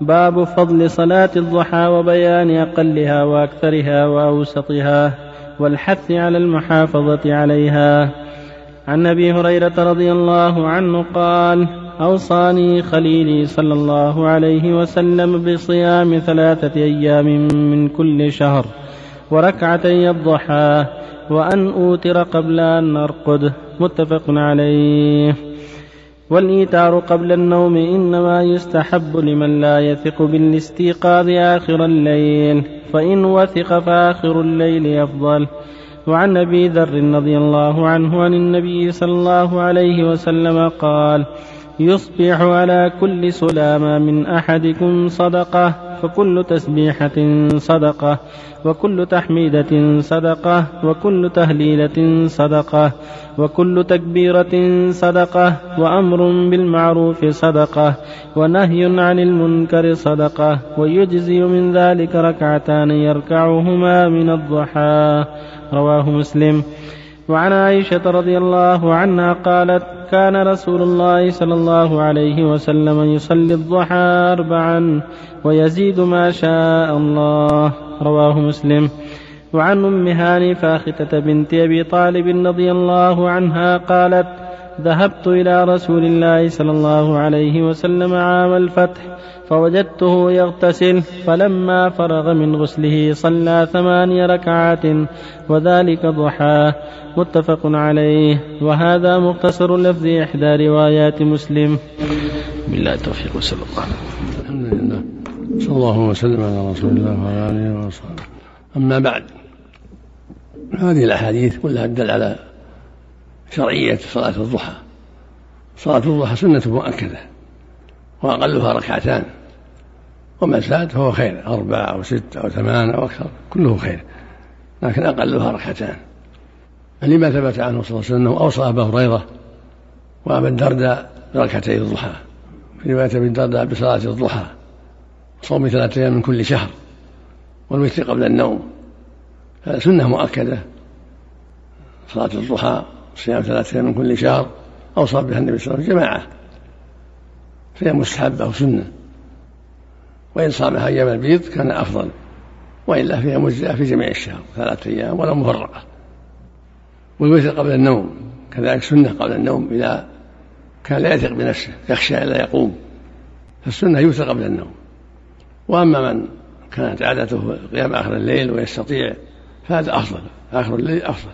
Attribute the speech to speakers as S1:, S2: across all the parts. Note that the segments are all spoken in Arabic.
S1: باب فضل صلاة الضحى وبيان أقلها وأكثرها وأوسطها والحث على المحافظة عليها. عن أبي هريرة رضي الله عنه قال أوصاني خليلي صلى الله عليه وسلم بصيام ثلاثة أيام من كل شهر وركعتي الضحى وأن أوتر قبل أن أرقد. متفق عليه. والإيتار قبل النوم إنما يستحب لمن لا يثق بالاستيقاظ آخر الليل فإن وثق فآخر الليل أفضل. وعن أبي ذر رضي الله عنه عن النبي صلى الله عليه وسلم قال يصبح على كل سلامة من أحدكم صدقة فكل تسبيحة صدقة وكل تحميدة صدقة وكل تهليلة صدقة وكل تكبيرة صدقة وأمر بالمعروف صدقة ونهي عن المنكر صدقة ويجزي من ذلك ركعتان يركعهما من الضحى. رواه مسلم. وعن عائشة رضي الله عنها قالت كان رسول الله صلى الله عليه وسلم يصلي الضحى أربعا ويزيد ما شاء الله. رواه مسلم. وعن أم هاني فاختة بنت أبي طالب رضي الله عنها قالت ذهبت إلى رسول الله صلى الله عليه وسلم عام الفتح فوجدته يغتسل فلما فرغ من غسله صلى ثماني ركعات وذلك ضحى. متفق عليه. وهذا مختصر لفظ إحدى روايات مسلم.
S2: بالله التوفيق وصلى الله
S3: الحمد لله. صلى الله وسلم على رسول الله وعلى آله وصحبه. أما بعد هذه الأحاديث كلها تدل على شرعية صلاة الضحى. صلاة الضحى سنة مؤكدة وأقلها ركعتان. وما زاد فهو خير أربع أو ست أو ثمان أو أكثر كله خير لكن أقلها ركعتان. لما ثبت عنه صلى الله عليه وسلم أنه أوصى أبا هريرة وأبا الدرداء بركعتي الضحى. في رواية أبي الدرداء بصلاة الضحى صوم ثلاثة أيام من كل شهر والوتر قبل النوم. هذا سنة مؤكدة صلاة الضحى صيام ثلاثة أيام من كل شهر أوصى بها النبي صلى الله عليه وسلم جماعة. فهي مستحبة أو سنة وإن صامها أيام البيض كان أفضل. وإلا فيها مجزئة في جميع الشهر ثلاثة أيام ولا مفرقة. والوتر قبل النوم كذلك سنة قبل النوم إذا كان لا يثق بنفسه يخشى ألا يقوم. فالسنة يوتر قبل النوم. وأما من كانت عادته قيام آخر الليل ويستطيع فهذا أفضل. آخر الليل أفضل.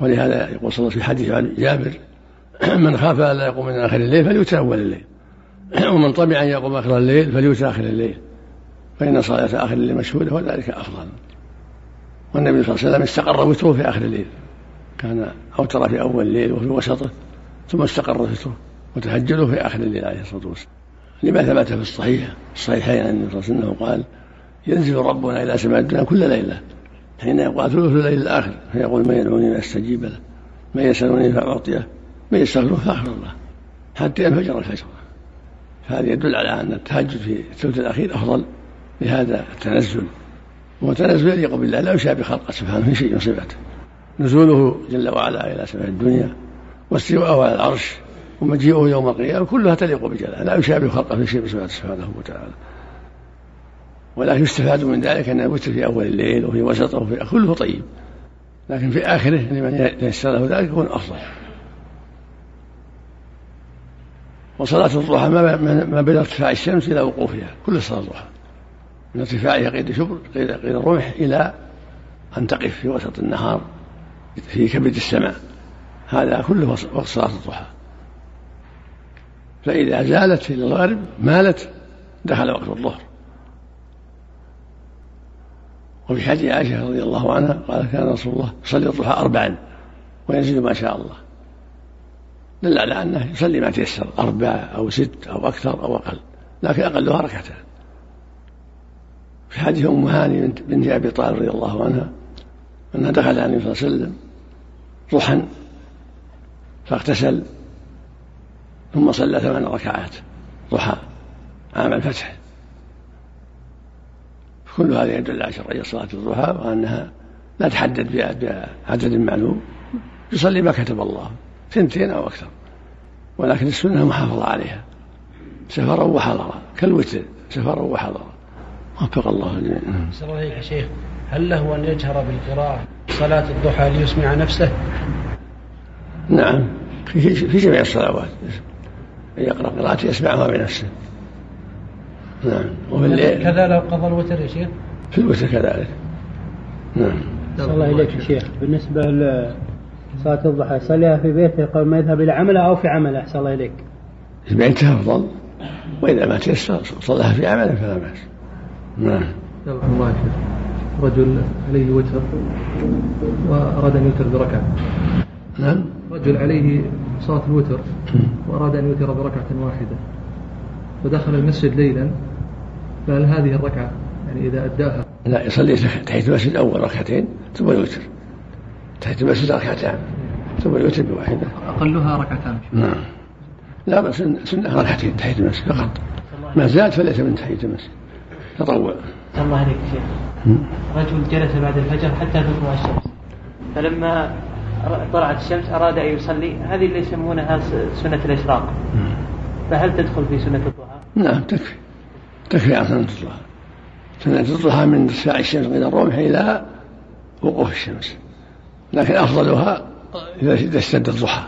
S3: ولهذا يقول صلى الله عليه وسلم في حديث عن جابر من خاف ألا يقوم من آخر الليل فليوتر أول الليل ومن طمع أن يقوم آخر الليل فليوتر آخر الليل فإن صلاة آخر الليل مشهودة وذلك أفضل. والنبي صلى الله عليه وسلم استقر وتره في آخر الليل كان أوتر في أول الليل وفي وسطه ثم استقر وتره وتهجده في آخر الليل عليه الصلاة والسلام. لما ثبت في الصحيح الصحيحين أن النبي صلى الله عليه وسلم قال ينزل ربنا إلى سماء الدنيا كل ليلة حين يقال ثلث الليل الآخر فيقول من يدعوني فأستجيب له من يسألني فأعطيه من يستغفره فأغفر له حتى ينفجر الفجر. فهذا يدل على أن التهجد في الثلث الأخير أفضل لهذا التنزل. وهو تنزل يليق بالله لا يشابه خلقه سبحانه في شيء من صفته نزوله جل وعلا إلى سماء الدنيا واستواءه على العرش ومجيئه يوم القيامة كلها تليق بجلاله لا يشابه خلقه في شيء من صفاته سبحانه وتعالى. ولكن يستفاد من ذلك أن الوتر في أول الليل وفي وسطه وفي كله طيب. لكن في آخره لمن يسر له ذلك يكون أفضل وصلاة الضحى ما بين ارتفاع الشمس إلى وقوفها كل صلاة الضحى. من ارتفاعها قيد شبر قيد الرمح إلى أن تقف في وسط النهار في كبد السماء. هذا كله وقت صلاة الضحى. فإذا زالت إلى الغرب مالت دخل وقت الظهر. وفي حديث عائشة رضي الله عنها قال كان رسول الله يصلي الضحى أربعا ويزيد ما شاء الله. دل على أنه يصلي ما تيسر أربع أو ست أو أكثر أو أقل لكن أقلها ركعتان. في حديث أم هاني بنت أبي طالب رضي الله عنها أنها دخل على النبي صلى الله عليه وسلم ضحى فاغتسل ثم صلى ثمان ركعات ضحى عام الفتح. كل هذا يدل على شرعية صلاة الضحى وأنها لا تحدد بعدد معلوم يصلي ما كتب الله. سنتين أو أكثر. ولكن السنة المحافظة عليها. سفرا وحضرا. كالوتر. سفروا وحضروا وفق الله الجميع.
S4: الله يا شيخ. هل له أن يجهر بالقراءة صلاة الضحى ليسمع نفسه؟
S3: نعم. في في جميع الصلوات. يقرأ قراءة يسمعها بنفسه. نعم.
S4: وفي الليل كذا لو قضى الوتر يا شيخ؟
S3: في الوتر كذلك. نعم.
S4: الله إليك يا شيخ. بالنسبة لصلاة الضحى يصليها في بيته قبل ما يذهب إلى عمله أو في عمله؟ أحسن الله إليك.
S3: في بيته أفضل وإذا ما تيسر صلاها في عمله فلا بأس. نعم.
S5: الله رجل عليه وتر وأراد أن يوتر بركعة.
S3: نعم.
S5: رجل عليه صلاة الوتر وأراد أن يوتر بركعة واحدة. ودخل المسجد ليلا فهل هذه الركعة يعني إذا أداها.
S3: لا يصلي تحية المسجد أول ركعتين ثم يوتر. تحية المسجد ركعتان ثم يوتر بواحدة
S5: أقلها ركعتان.
S3: نعم. لا بس سنة ركعتين تحية المسجد فقط. ما زاد فليس من تحية المسجد. تطوع.
S4: الله عليك شيخ. رجل جلس بعد الفجر حتى تطلع الشمس. فلما طلعت الشمس أراد أن يصلي. هذه اللي يسمونها سنة الإشراق. فهل تدخل في سنة الضحى؟
S3: نعم تكفي. تكفي عن سنة الضحى سنة الضحى من ارتفاع الشمس من الرمح إلى وقوف الشمس. لكن أفضلها إذا اشتد الضحى.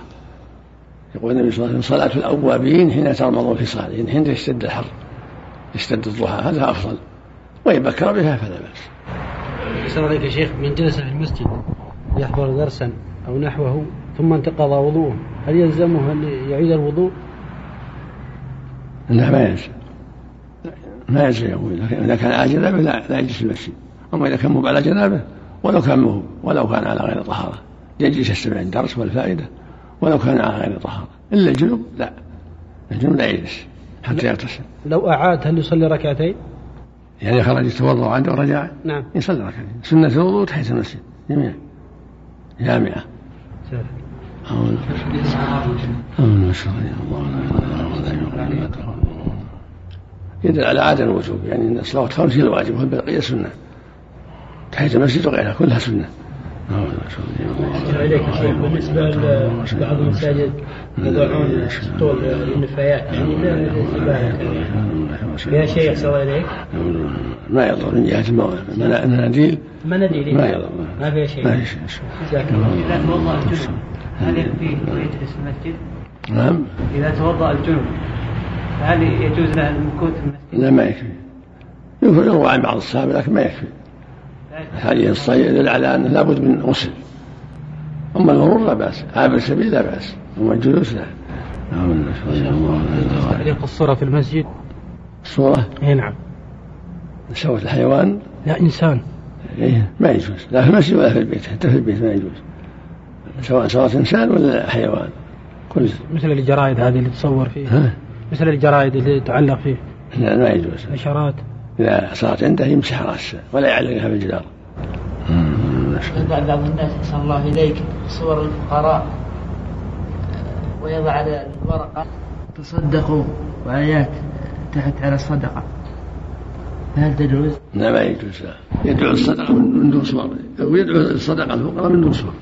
S3: يقول النبي صلى الله عليه وسلم صلاة الأوابين حين ترمض في صالحين حين يشتد الحر يشتد الضحى هذا أفضل. وإن بكر بها فلا بأس.
S4: أحسن عليك يا شيخ. من جلس في المسجد يحضر درسا أو نحوه ثم انتقض وضوءه هل يلزمه أن يعيد الوضوء؟
S3: لا ما يلزم. ما يلزم يقول إذا كان على جنابه لا, لا يجلس في المسجد. أما إذا كان مو على جنابه ولو كان مو ولو كان على غير طهارة. يجلس يستمع الدرس والفائدة ولو كان على غير طهارة. إلا الجنوب لا. الجنوب لا يجلس حتى يغتسل.
S4: لو أعاد هل يصلي ركعتين؟
S3: يعني خرج يتوضأ عنده ورجع؟
S4: نعم.
S3: يصلي ركعتين. سنة الوضوء تحت المسجد. جميعا جامعة. أعوذ يدل على عدم الوجوب. يعني إن الصلوات خمس هي الواجب والبقيه سنه تحية المسجد وغيرها كلها سنة.
S4: إليك شيخ. بالنسبة لبعض المساجد يضعون اسطول للنفايات يعني فيها شيء يحصل إليك؟
S3: ما يضر من جهة المناديل
S4: مناديل
S3: ما يضر
S4: ما فيها شيء.
S3: ما فيها شيء.
S4: إذا توضأ الجنوب هل يكفيه ويجلس في المسجد؟
S3: نعم.
S4: إذا توضأ الجنوب فهل يجوز له المكوث في المسجد؟
S3: لا ما يكفي. يروى عن بعض الصحابة لكن ما يكفي. حديث الصحيح يدل على أنه لابد من غسل. أما المرور لا بأس عابر السبيل لا بأس أما الجلوس لا.
S4: تعليق الصورة في المسجد؟
S3: الصورة؟
S4: اي نعم.
S3: صورة الحيوان؟
S4: لا إنسان.
S3: إيه ما يجوز. لا في المسجد ولا في البيت حتى في البيت ما يجوز. سواء صورة إنسان ولا حيوان. كل
S4: مثل الجرائد هذه اللي تصور فيه ها؟ مثل الجرائد اللي تعلق فيه
S3: لا ما يجوز.
S4: إشارات
S3: إذا صارت عنده يمسح رأسه ولا يعلقها بالجدار.
S6: بعض الناس أحسن الله إليك صور الفقراء ويضع على الورقة. تصدقوا وآيات تحت على الصدقة. هل تجوز؟
S3: لا ما يجوز. يدعو الصدقة من دون صور. أو يدعو الصدقة الفقراء من دون صور.